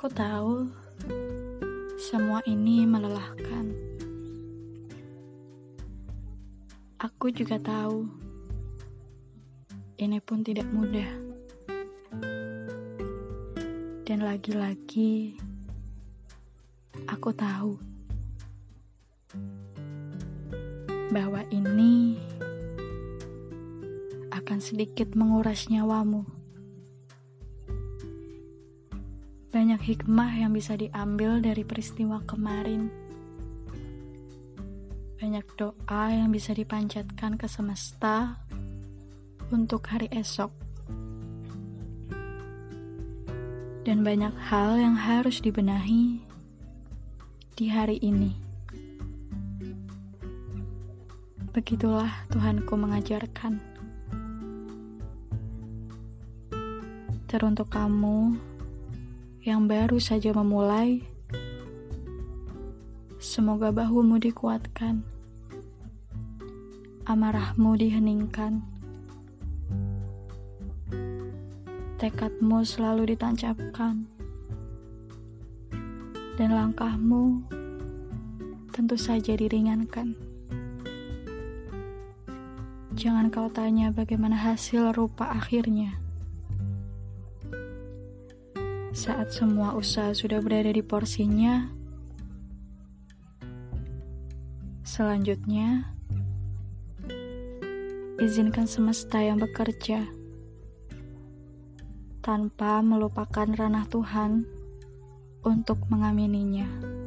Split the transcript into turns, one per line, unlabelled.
Aku tahu semua ini melelahkan. Aku juga tahu ini pun tidak mudah. Dan lagi-lagi aku tahu bahwa ini akan sedikit menguras nyawamu. Banyak hikmah yang bisa diambil dari peristiwa kemarin. Banyak doa yang bisa dipanjatkan ke semesta untuk hari esok. Dan banyak hal yang harus dibenahi di hari ini. Begitulah Tuhanku mengajarkan. Teruntuk kamu yang baru saja memulai, semoga bahumu dikuatkan, amarahmu diheningkan, tekadmu selalu ditancapkan, dan langkahmu tentu saja diringankan. Jangan kau tanya bagaimana hasil rupa akhirnya saat semua usaha sudah berada di porsinya, selanjutnya izinkan semesta yang bekerja tanpa melupakan ranah Tuhan untuk mengamininya.